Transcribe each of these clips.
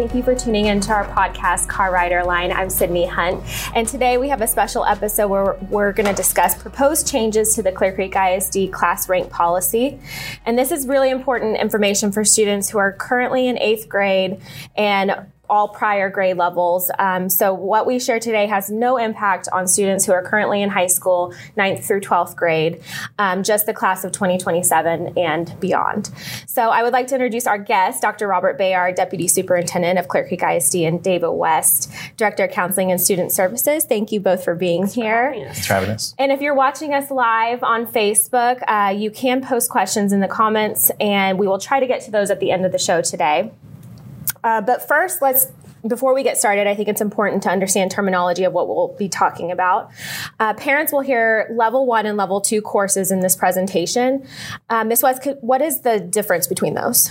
Thank you for tuning into our podcast, Car Rider Line. I'm Sydney Hunt, and today we have a special episode where we're going to discuss proposed changes to the Clear Creek ISD class rank policy. And this is really important information for students who are currently in eighth grade and all prior grade levels. Um, so what we share today has no impact on students who are currently in high school, 9th through 12th grade, um, just the class of 2027 and beyond. So I would like to introduce our guest, Dr. Robert Bayard, Deputy Superintendent of Clear Creek ISD, and David West, Director of Counseling and Student Services. Thank you both for being here. Thanks for having us. And if you're watching us live on Facebook, uh, you can post questions in the comments, and we will try to get to those at the end of the show today. Uh, but first, let's before we get started, I think it's important to understand terminology of what we'll be talking about. Uh, parents will hear level one and level two courses in this presentation. Uh, Ms. West, what is the difference between those?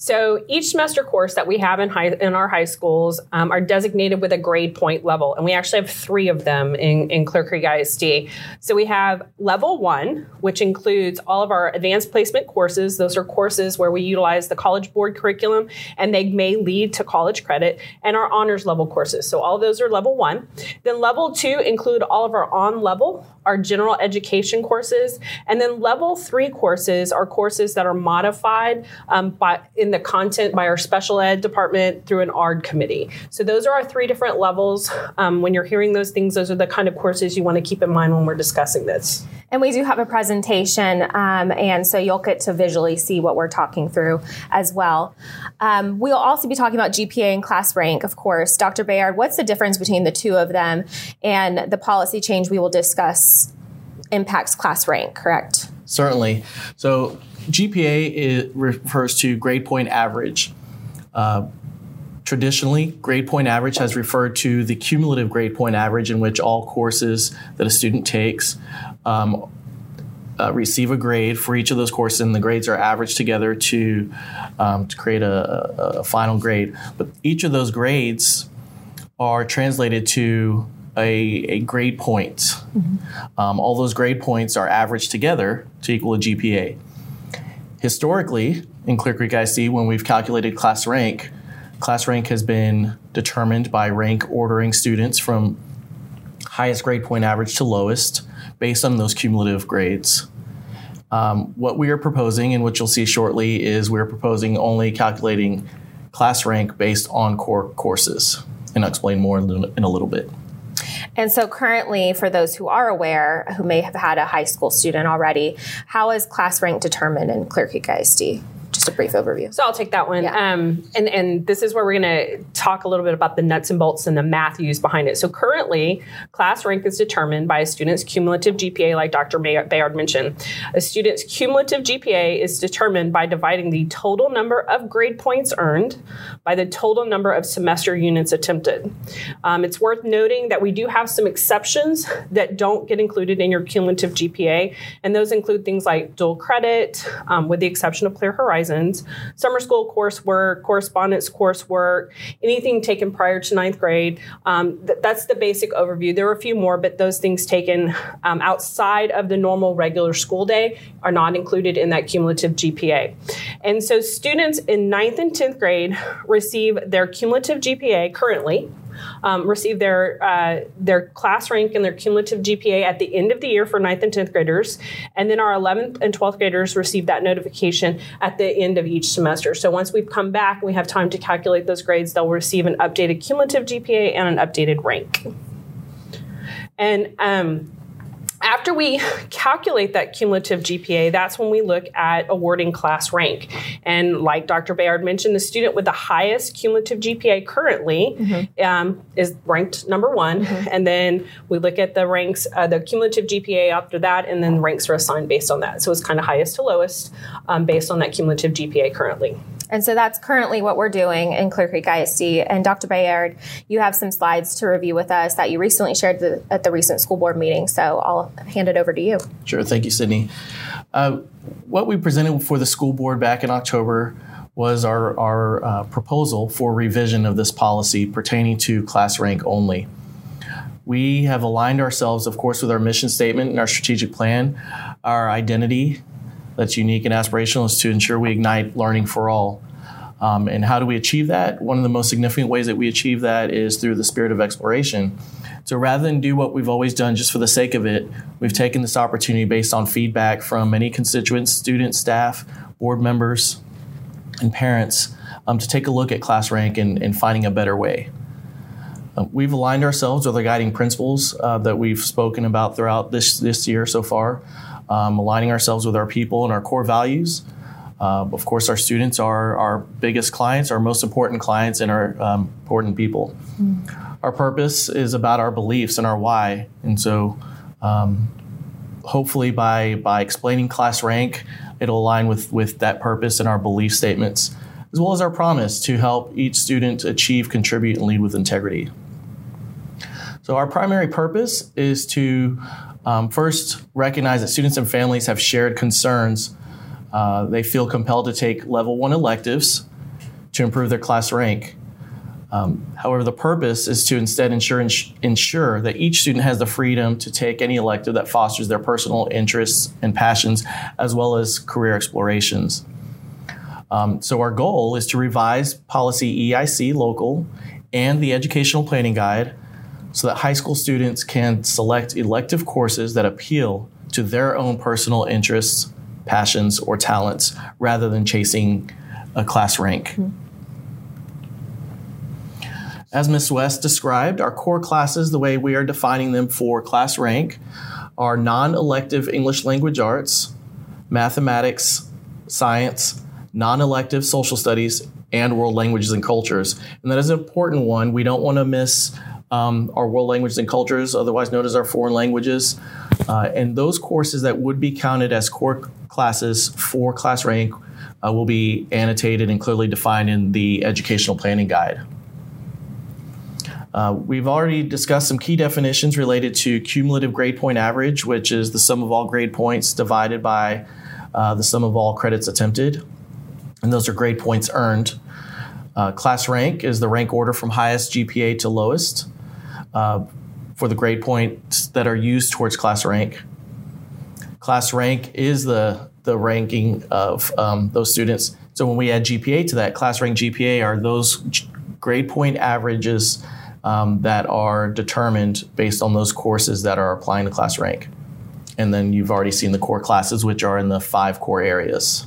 So each semester course that we have in high in our high schools um, are designated with a grade point level, and we actually have three of them in, in Clear Creek ISD. So we have level one, which includes all of our advanced placement courses. Those are courses where we utilize the College Board curriculum, and they may lead to college credit, and our honors level courses. So all those are level one. Then level two include all of our on level our general education courses. And then level three courses are courses that are modified um, by, in the content by our special ed department through an ARD committee. So those are our three different levels. Um, when you're hearing those things, those are the kind of courses you want to keep in mind when we're discussing this. And we do have a presentation, um, and so you'll get to visually see what we're talking through as well. Um, we'll also be talking about GPA and class rank, of course. Dr. Bayard, what's the difference between the two of them and the policy change we will discuss impacts class rank, correct? Certainly. So GPA refers to grade point average. Uh, traditionally, grade point average has referred to the cumulative grade point average in which all courses that a student takes um, uh, receive a grade for each of those courses, and the grades are averaged together to um, to create a, a, a final grade. But each of those grades are translated to a, a grade point. Mm-hmm. Um, all those grade points are averaged together to equal a GPA. Historically, in Clear Creek ISD, when we've calculated class rank, class rank has been determined by rank ordering students from highest grade point average to lowest based on those cumulative grades. Um, what we are proposing, and what you'll see shortly, is we're proposing only calculating class rank based on core courses. And I'll explain more in a little bit. And so, currently, for those who are aware, who may have had a high school student already, how is class rank determined in Clear Creek ISD? Just a brief overview. So I'll take that one. Yeah. Um, and, and this is where we're going to talk a little bit about the nuts and bolts and the math used behind it. So currently, class rank is determined by a student's cumulative GPA, like Dr. Bayard mentioned. A student's cumulative GPA is determined by dividing the total number of grade points earned by the total number of semester units attempted. Um, it's worth noting that we do have some exceptions that don't get included in your cumulative GPA, and those include things like dual credit, um, with the exception of Clear Horizon summer school coursework, correspondence coursework, anything taken prior to ninth grade. Um, th- that's the basic overview. There are a few more, but those things taken um, outside of the normal regular school day are not included in that cumulative GPA. And so students in ninth and 10th grade receive their cumulative GPA currently um, receive their uh, their class rank and their cumulative GPA at the end of the year for 9th and 10th graders. And then our 11th and 12th graders receive that notification at the end of each semester. So once we've come back and we have time to calculate those grades, they'll receive an updated cumulative GPA and an updated rank. And um, after we calculate that cumulative GPA, that's when we look at awarding class rank. And like Dr. Bayard mentioned, the student with the highest cumulative GPA currently mm-hmm. um, is ranked number one. Mm-hmm. And then we look at the ranks, uh, the cumulative GPA after that, and then ranks are assigned based on that. So it's kind of highest to lowest um, based on that cumulative GPA currently. And so that's currently what we're doing in Clear Creek ISD. And Dr. Bayard, you have some slides to review with us that you recently shared the, at the recent school board meeting. So I'll hand it over to you. Sure. Thank you, Sydney. Uh, what we presented for the school board back in October was our, our uh, proposal for revision of this policy pertaining to class rank only. We have aligned ourselves, of course, with our mission statement and our strategic plan, our identity that's unique and aspirational is to ensure we ignite learning for all. Um, and how do we achieve that? One of the most significant ways that we achieve that is through the spirit of exploration. So rather than do what we've always done just for the sake of it, we've taken this opportunity based on feedback from many constituents, students, staff, board members, and parents um, to take a look at class rank and, and finding a better way. Uh, we've aligned ourselves with the guiding principles uh, that we've spoken about throughout this, this year so far, um, aligning ourselves with our people and our core values. Uh, of course, our students are our biggest clients, our most important clients, and our um, important people. Mm. Our purpose is about our beliefs and our why. And so, um, hopefully, by, by explaining class rank, it'll align with, with that purpose and our belief statements, as well as our promise to help each student achieve, contribute, and lead with integrity. So, our primary purpose is to um, first recognize that students and families have shared concerns uh, they feel compelled to take level one electives to improve their class rank. Um, however, the purpose is to instead ensure, ensure that each student has the freedom to take any elective that fosters their personal interests and passions, as well as career explorations. Um, so, our goal is to revise policy EIC local and the educational planning guide so that high school students can select elective courses that appeal to their own personal interests passions, or talents rather than chasing a class rank. Mm-hmm. As Ms. West described, our core classes, the way we are defining them for class rank, are non elective English language arts, mathematics, science, non elective social studies, and world languages and cultures. And that is an important one. We don't want to miss um, our world languages and cultures, otherwise known as our foreign languages. Uh, and those courses that would be counted as core classes for class rank uh, will be annotated and clearly defined in the educational planning guide. Uh, we've already discussed some key definitions related to cumulative grade point average, which is the sum of all grade points divided by uh, the sum of all credits attempted. And those are grade points earned. Uh, class rank is the rank order from highest GPA to lowest uh, for the grade points that are used towards class rank. Class rank is the, the ranking of um, those students. So when we add GPA to that, class rank GPA are those grade point averages um, that are determined based on those courses that are applying to class rank. And then you've already seen the core classes, which are in the five core areas.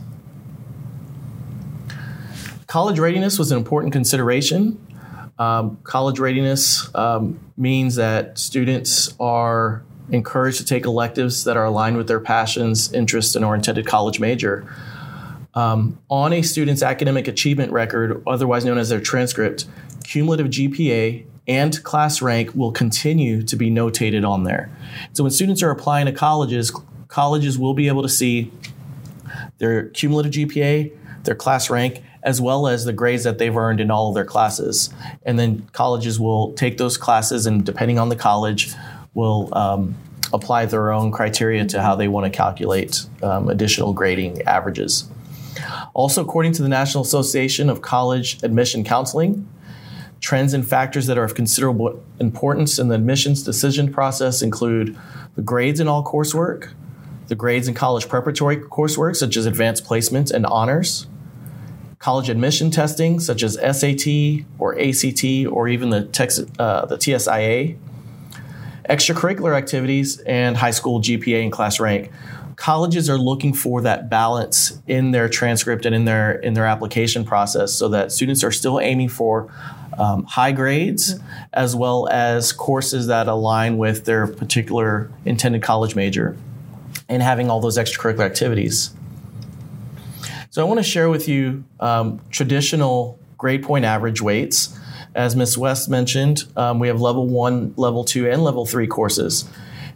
College readiness was an important consideration. Um, college readiness um, means that students are encouraged to take electives that are aligned with their passions, interests, and or intended college major. Um, on a student's academic achievement record, otherwise known as their transcript, cumulative GPA and class rank will continue to be notated on there. So when students are applying to colleges, colleges will be able to see their cumulative GPA, their class rank, as well as the grades that they've earned in all of their classes. And then colleges will take those classes and, depending on the college, will um, apply their own criteria to how they want to calculate um, additional grading averages. Also, according to the National Association of College Admission Counseling, trends and factors that are of considerable importance in the admissions decision process include the grades in all coursework, the grades in college preparatory coursework, such as advanced placement and honors, college admission testing, such as SAT or ACT or even the, Texas, uh, the TSIA, extracurricular activities, and high school GPA and class rank. Colleges are looking for that balance in their transcript and in their in their application process, so that students are still aiming for um, high grades as well as courses that align with their particular intended college major, and having all those extracurricular activities. So I want to share with you um, traditional grade point average weights. As Ms. West mentioned, um, we have level one, level two, and level three courses.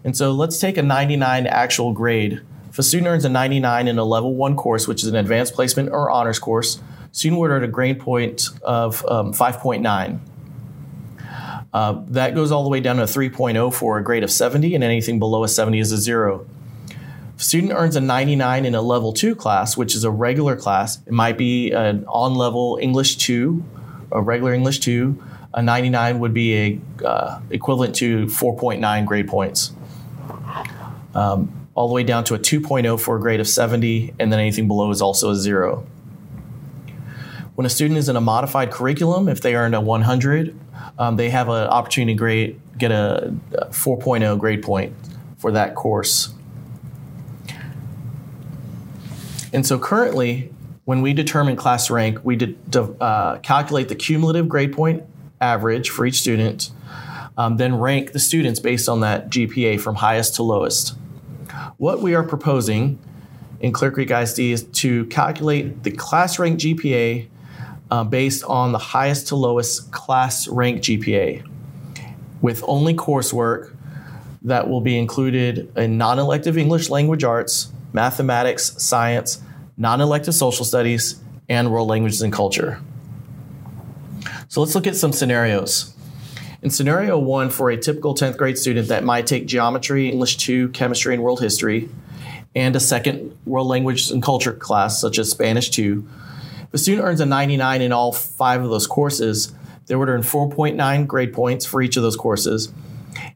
And so let's take a 99 actual grade. If a student earns a 99 in a level one course, which is an advanced placement or honors course, student would earn a grade point of um, 5.9. Uh, that goes all the way down to 3.0 for a grade of 70, and anything below a 70 is a zero student earns a 99 in a level 2 class, which is a regular class, it might be an on level English 2, a regular English 2. A 99 would be a uh, equivalent to 4.9 grade points. Um, all the way down to a 2.0 for a grade of 70, and then anything below is also a zero. When a student is in a modified curriculum, if they earned a 100, um, they have an opportunity to grade, get a 4.0 grade point for that course. And so currently, when we determine class rank, we uh, calculate the cumulative grade point average for each student, um, then rank the students based on that GPA from highest to lowest. What we are proposing in Clear Creek ISD is to calculate the class rank GPA uh, based on the highest to lowest class rank GPA with only coursework that will be included in non elective English language arts, mathematics, science, non elective social studies, and world languages and culture. So let's look at some scenarios. In scenario one, for a typical 10th grade student that might take geometry, English 2, chemistry, and world history, and a second world language and culture class, such as Spanish 2, if a student earns a 99 in all five of those courses, they would earn 4.9 grade points for each of those courses.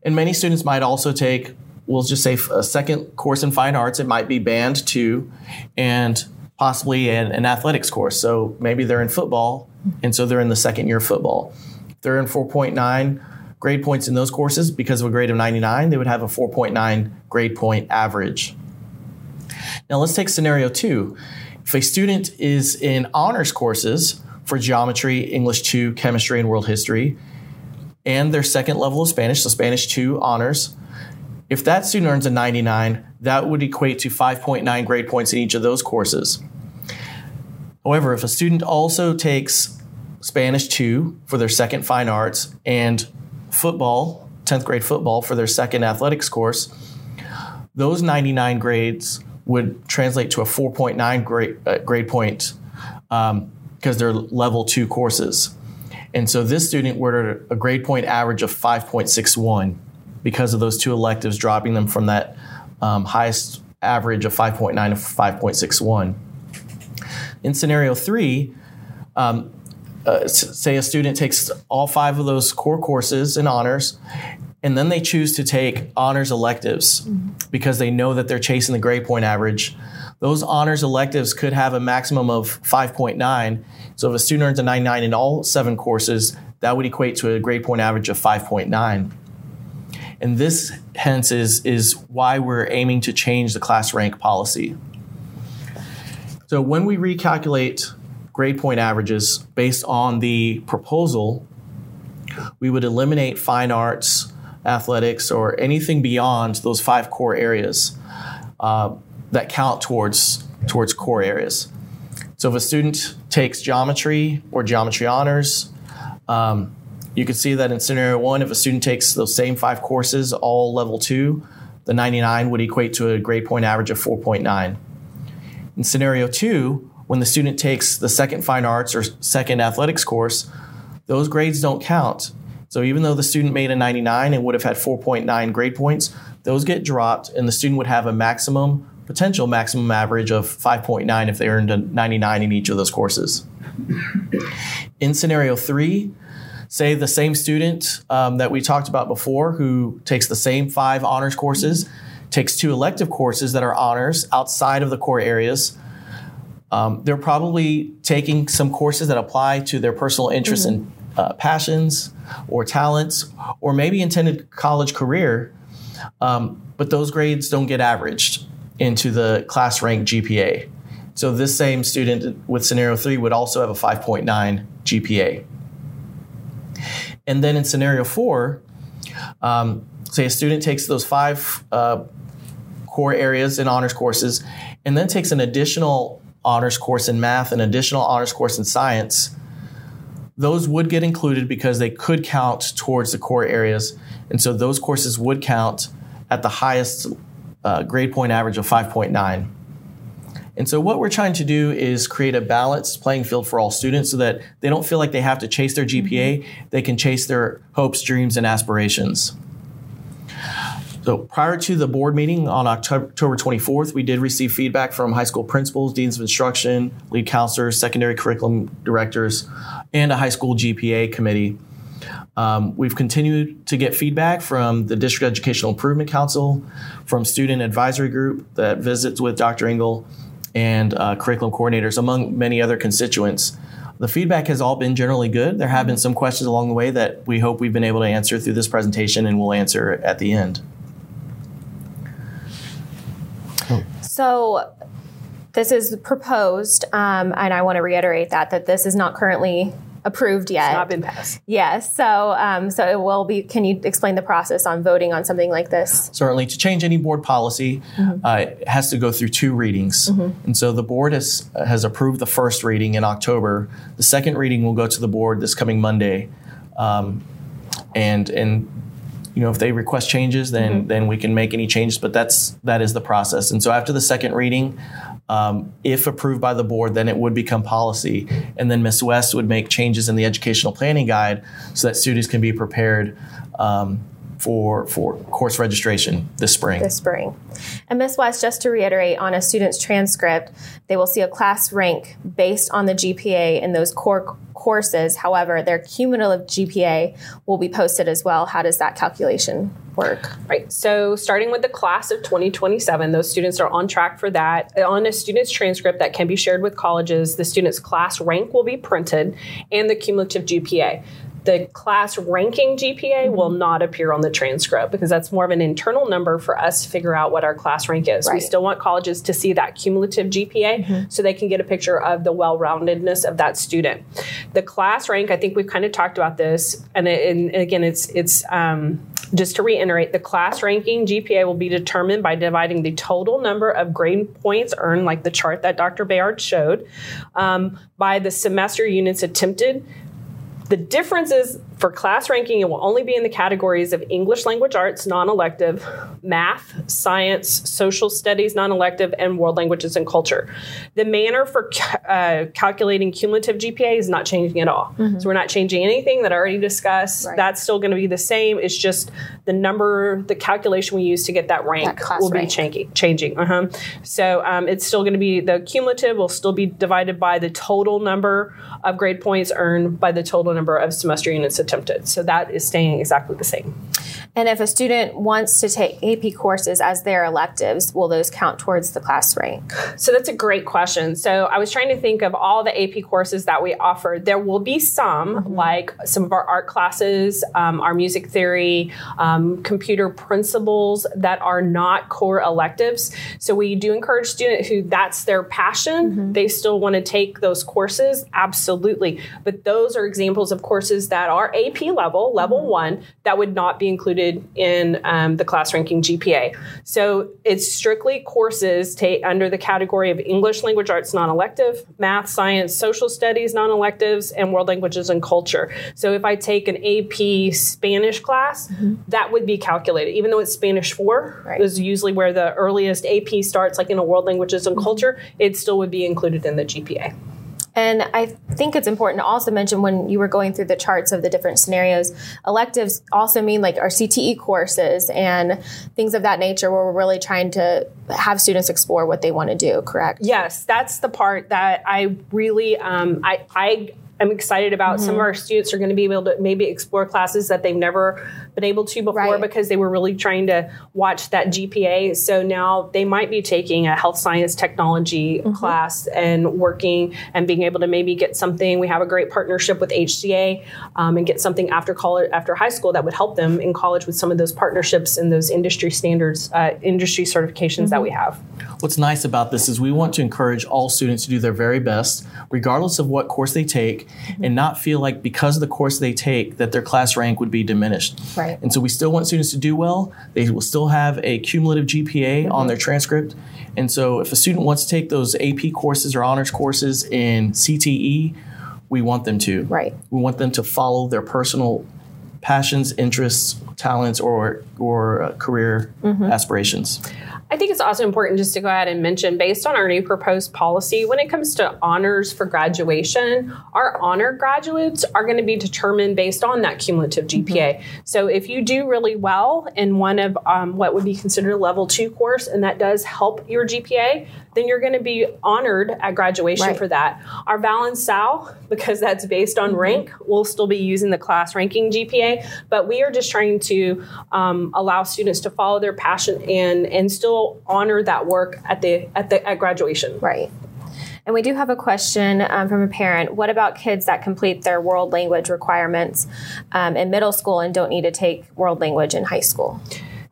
And many students might also take, we'll just say, a second course in fine arts. It might be band 2 and possibly an, an athletics course. So maybe they're in football, and so they're in the second year football. If they're in 4.9 grade points in those courses because of a grade of 99, they would have a 4.9 grade point average. Now let's take scenario two. If a student is in honors courses for geometry, English 2, chemistry, and world history, and their second level of Spanish, so Spanish 2 honors, if that student earns a 99, that would equate to 5.9 grade points in each of those courses. However, if a student also takes Spanish 2 for their second fine arts and football, 10th grade football for their second athletics course, those 99 grades would translate to a 4.9 grade, uh, grade point um, because they're level two courses. And so this student earn a grade point average of 5.61 because of those two electives dropping them from that um, highest average of 5.9 to 5.61. In scenario three, um, uh, say a student takes all five of those core courses in honors and then they choose to take honors electives mm-hmm. because they know that they're chasing the grade point average. Those honors electives could have a maximum of 5.9. So if a student earns a 99 in all seven courses, that would equate to a grade point average of 5.9. And this, hence, is, is why we're aiming to change the class rank policy. So when we recalculate grade point averages based on the proposal, we would eliminate fine arts, athletics, or anything beyond those five core areas uh, that count towards, towards core areas. So if a student takes geometry or geometry honors, um, you can see that in scenario one, if a student takes those same five courses, all level two, the 99 would equate to a grade point average of 4.9. In scenario two, when the student takes the second fine arts or second athletics course, those grades don't count so even though the student made a 99 and would have had 4.9 grade points, those get dropped and the student would have a maximum, potential maximum average of 5.9 if they earned a 99 in each of those courses. In scenario three, say the same student um, that we talked about before who takes the same five honors courses, takes two elective courses that are honors outside of the core areas. Um, they're probably taking some courses that apply to their personal interests mm-hmm. and uh, passions or talents or maybe intended college career, um, but those grades don't get averaged into the class rank GPA. So this same student with scenario three would also have a 5.9 GPA. And then in scenario four, um, say a student takes those five uh, core areas in honors courses and then takes an additional honors course in math, an additional honors course in science, those would get included because they could count towards the core areas. And so those courses would count at the highest uh, grade point average of 5.9. And so what we're trying to do is create a balanced playing field for all students so that they don't feel like they have to chase their GPA, they can chase their hopes, dreams, and aspirations. So prior to the board meeting on October 24th, we did receive feedback from high school principals, deans of instruction, lead counselors, secondary curriculum directors, and a high school GPA committee. Um, we've continued to get feedback from the District Educational Improvement Council, from student advisory group that visits with Dr. Engle, and uh, curriculum coordinators, among many other constituents. the feedback has all been generally good. There have been some questions along the way that we hope we've been able to answer through this presentation and we'll answer at the end. So this is proposed, um, and I want to reiterate that that this is not currently approved yet. It's not been passed. Yes. So, um, so it will be. Can you explain the process on voting on something like this? Certainly, to change any board policy, mm-hmm. uh, it has to go through two readings, mm-hmm. and so the board has has approved the first reading in October. The second reading will go to the board this coming Monday, um, and and you know if they request changes then mm-hmm. then we can make any changes but that's that is the process and so after the second reading um, if approved by the board then it would become policy. And then ms west would make changes in the educational planning guide so that students can be prepared um, for for course registration this spring. This spring. And Ms. West, just to reiterate, on a student's transcript, they will see a class rank based on the GPA in those core courses. However, their cumulative GPA will be posted as well. How does that calculation work? Right. So, starting with the class of 2027, those students are on track for that. On a student's transcript that can be shared with colleges, the student's class rank will be printed and the cumulative GPA the class ranking GPA mm-hmm. will not appear on the transcript because that's more of an internal number for us to figure out what our class rank is. Right. We still want colleges to see that cumulative GPA mm-hmm. so they can get a picture of the well roundedness of that student. The class rank, I think we've kind of talked about this, and, it, and again, it's it's um, just to reiterate, the class ranking GPA will be determined by dividing the total number of grade points earned, like the chart that Dr. Bayard showed, um, by the semester units attempted the difference is for class ranking, it will only be in the categories of English language arts, non elective, math, science, social studies, non elective, and world languages and culture. The manner for uh, calculating cumulative GPA is not changing at all. Mm-hmm. So we're not changing anything that I already discussed. Right. That's still going to be the same. It's just the number, the calculation we use to get that rank that will rank. be changing. changing. Uh-huh. So um, it's still going to be the cumulative will still be divided by the total number of grade points earned by the total number of semester units attempted. So that is staying exactly the same. And if a student wants to take AP courses as their electives, will those count towards the class rank? So that's a great question. So I was trying to think of all the AP courses that we offer. There will be some, mm-hmm. like some of our art classes, um, our music theory, um, computer principles that are not core electives. So we do encourage students who that's their passion, mm-hmm. they still want to take those courses, absolutely. But those are examples of courses that are AP level, level mm-hmm. one, that would not be included included in um, the class ranking GPA. So it's strictly courses take under the category of English language arts non-elective, math, science, social studies non-electives, and world languages and culture. So if I take an AP Spanish class, mm-hmm. that would be calculated, even though it's Spanish 4 right. is usually where the earliest AP starts, like in a world languages and mm-hmm. culture, it still would be included in the GPA. And I think it's important to also mention when you were going through the charts of the different scenarios, electives also mean like our CTE courses and things of that nature where we're really trying to have students explore what they want to do, correct? Yes, that's the part that I really, um, I, I I'm excited about. Mm-hmm. Some of mm-hmm. our students are going to be able to maybe explore classes that they've never been able to before right. because they were really trying to watch that GPA. So now they might be taking a health science technology mm-hmm. class and working and being able to maybe get something. We have a great partnership with HCA um, and get something after college, after high school that would help them in college with some of those partnerships and those industry standards, uh, industry certifications mm-hmm. that we have. What's nice about this is we want to encourage all students to do their very best, regardless of what course they take mm-hmm. and not feel like because of the course they take that their class rank would be diminished. Right. And so we still want students to do well. They will still have a cumulative GPA mm-hmm. on their transcript. And so if a student wants to take those AP courses or honors courses in CTE, we want them to. Right. We want them to follow their personal passions, interests, talents, or or uh, career mm-hmm. aspirations. I think it's also important just to go ahead and mention based on our new proposed policy, when it comes to honors for graduation, our honor graduates are going to be determined based on that cumulative GPA. Mm-hmm. So if you do really well in one of um, what would be considered a level two course, and that does help your GPA, then you're going to be honored at graduation right. for that. Our Val and Sal, because that's based on mm-hmm. rank, we'll still be using the class ranking GPA, but we are just trying to um, allow students to follow their passion and and still honor that work at the at the at graduation. Right. And we do have a question um, from a parent. What about kids that complete their world language requirements um, in middle school and don't need to take world language in high school?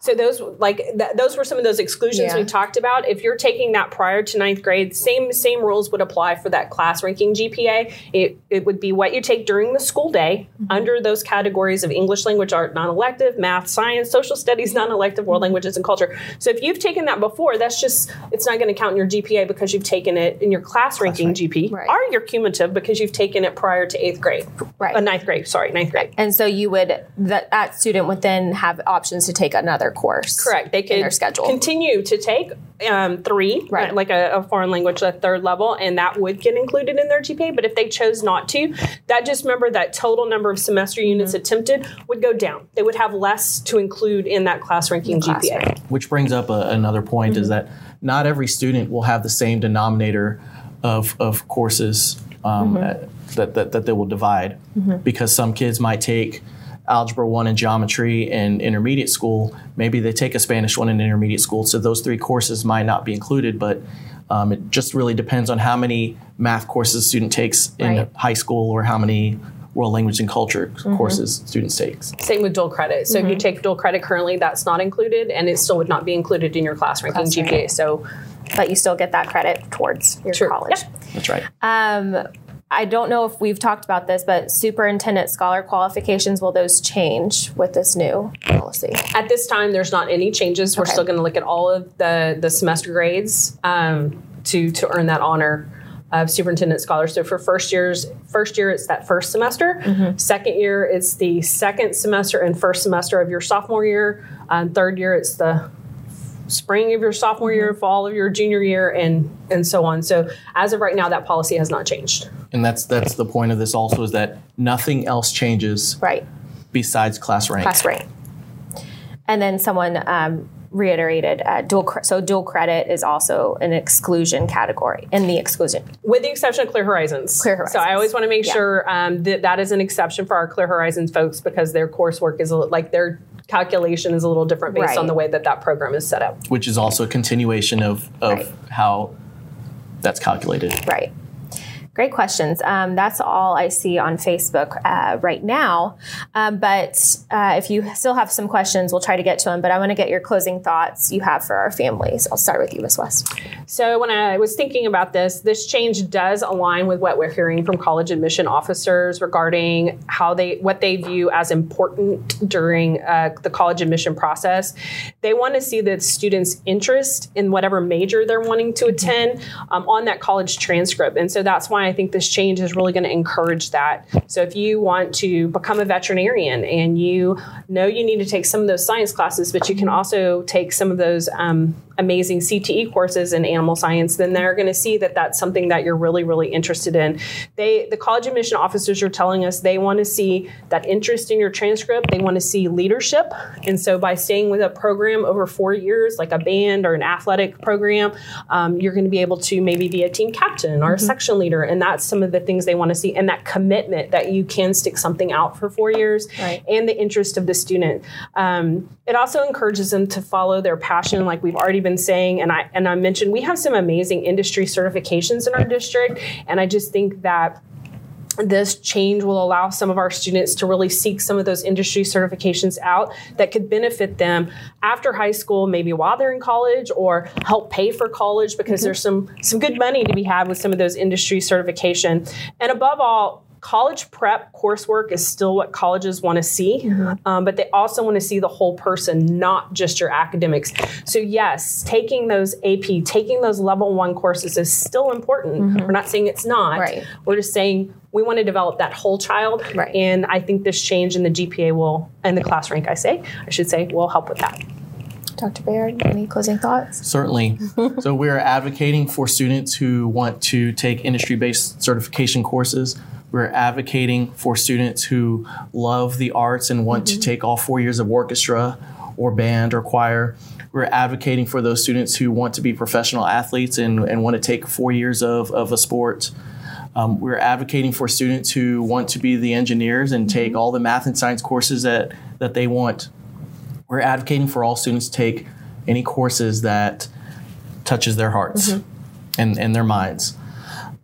So those like th- those were some of those exclusions Yeah. we talked about. If you're taking that prior to ninth grade, same same rules would apply for that class ranking GPA. It, it would be what you take during the school day under those categories of English language art non-elective, math, science, social studies non-elective, world languages and culture. So if you've taken that before, that's just it's not going to count in your GPA because you've taken it in your class ranking GP Right. or your cumulative because you've taken it prior to eighth grade, Right. uh, ninth grade. Sorry, ninth grade. And so you would that that student would then have options to take another course. Correct. They in could their schedule. continue to take um, three, Right. uh, like a, a foreign language at third level, and that would get included in their GPA. But if they chose not to, that just remember that total number of semester units Mm-hmm. attempted would go down. They would have less to include in that class ranking class GPA. rank. Which brings up a, another point is that not every student will have the same denominator of, of courses um, uh, that, that, that they will divide because some kids might take algebra 1 and geometry in intermediate school maybe they take a spanish 1 in intermediate school so those three courses might not be included but um, it just really depends on how many math courses a student takes in Right. high school or how many world language and culture courses students takes Same with dual credit. So if you take dual credit currently, that's not included, and it still would not be included in your class ranking Class GPA. ranking. So but you still get that credit towards your True. college. Yep. that's right Um, I don't know if we've talked about this, but superintendent scholar qualifications will those change with this new policy? At this time, there's not any changes. We're Okay. still going to look at all of the the semester grades um, to to earn that honor of superintendent scholar. So for first years, first year it's that first semester. Second year it's the second semester and first semester of your sophomore year. Um, third year it's the spring of your sophomore year, fall of your junior year, and and so on. So as of right now, that policy has not changed. and that's that's the point of this also is that nothing else changes Right, besides class rank. class rank. And then someone um, reiterated uh, dual. Cre- so dual credit is also an exclusion category in the exclusion. with the exception of Clear Horizons. Clear horizons So I always want to make Yeah. sure um, that that is an exception for our Clear Horizons folks because their coursework is a, li- like their calculation is a little different based Right. on the way that that program is set up. which is also a continuation of, of Right. how that's calculated. Right. Great questions. Um, that's all I see on Facebook uh, right now. Um, but uh, if you still have some questions, we'll try to get to them. But I want to get your closing thoughts you have for our families. I'll start with you, Ms. West. So when I was thinking about this, this change does align with what we're hearing from college admission officers regarding how they what they view as important during uh, the college admission process. They want to see the students' interest in whatever major they're wanting to attend um, on that college transcript, and so that's why I think this change is really going to encourage that. So if you want to become a veterinarian and you know you need to take some of those science classes, but you can also take some of those um, amazing CTE courses in animal science, then they're going to see that that's something that you're really, really interested in. They, the college admission officers are telling us they want to see that interest in your transcript. They want to see leadership, and so by staying with a program over four years, like a band or an athletic program, um, you're going to be able to maybe be a team captain or a section leader, and that's some of the things they want to see, and that commitment that you can stick something out for four years, Right. and the interest of the student. Um, it also encourages them to follow their passion, like we've already been saying. And I and I mentioned we have some amazing industry certifications in our district, and I just think that this change will allow some of our students to really seek some of those industry certifications out that could benefit them after high school, maybe while they're in college, or help pay for college because there's some some good money to be had with some of those industry certification. And above all, college prep coursework is still what colleges want to see, um, but they also want to see the whole person, not just your academics. So, yes, taking those AP, taking those level one courses is still important. We're not saying it's not. Right. We're just saying we want to develop that whole child. Right. And I think this change in the GPA will, and the class rank, I say, I should say, will help with that. Dr. Bayard, any closing thoughts? Certainly. so we are advocating for students who want to take industry-based certification courses. We're advocating for students who love the arts and want to take all four years of orchestra or band or choir. We're advocating for those students who want to be professional athletes and, and want to take four years of, of a sport. Um, we're advocating for students who want to be the engineers and take all the math and science courses that, that they want. We're advocating for all students to take any courses that touches their hearts and, and their minds.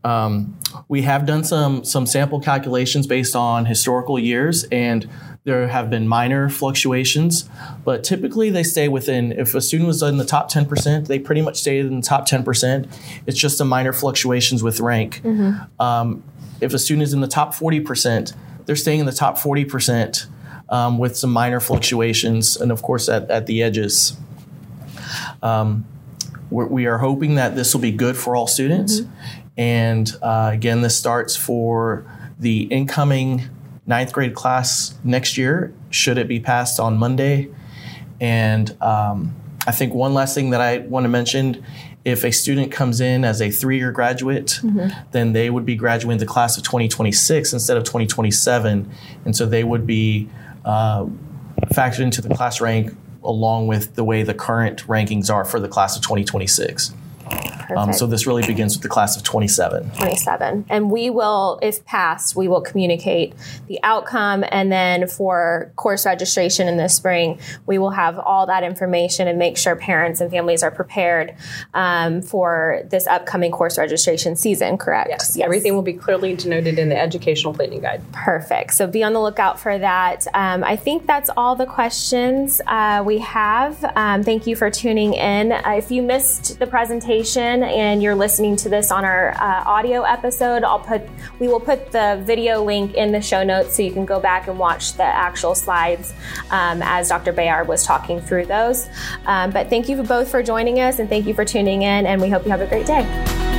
Um, we have done some some sample calculations based on historical years, and there have been minor fluctuations, but typically they stay within. If a student was in the top ten percent, they pretty much stayed in the top ten percent. It's just a minor fluctuations with rank. Mm-hmm. Um, if a student is in the top forty percent, they're staying in the top forty percent um, with some minor fluctuations, and of course at, at the edges. Um, we're, we are hoping that this will be good for all students. Mm-hmm. And uh, again, this starts for the incoming ninth grade class next year, should it be passed on Monday. And um, I think one last thing that I want to mention if a student comes in as a three year graduate, mm-hmm. then they would be graduating the class of 2026 instead of 2027. And so they would be uh, factored into the class rank along with the way the current rankings are for the class of 2026. Um, so this really begins with the class of 27. 27. And we will, if passed, we will communicate the outcome. And then for course registration in the spring, we will have all that information and make sure parents and families are prepared um, for this upcoming course registration season, correct? Yes. yes. Everything will be clearly denoted in the educational planning guide. Perfect. So be on the lookout for that. Um, I think that's all the questions uh, we have. Um, thank you for tuning in. Uh, if you missed the presentation, and you're listening to this on our uh, audio episode, I'll put we will put the video link in the show notes so you can go back and watch the actual slides um, as Dr. Bayard was talking through those. Um, but thank you both for joining us and thank you for tuning in, and we hope you have a great day.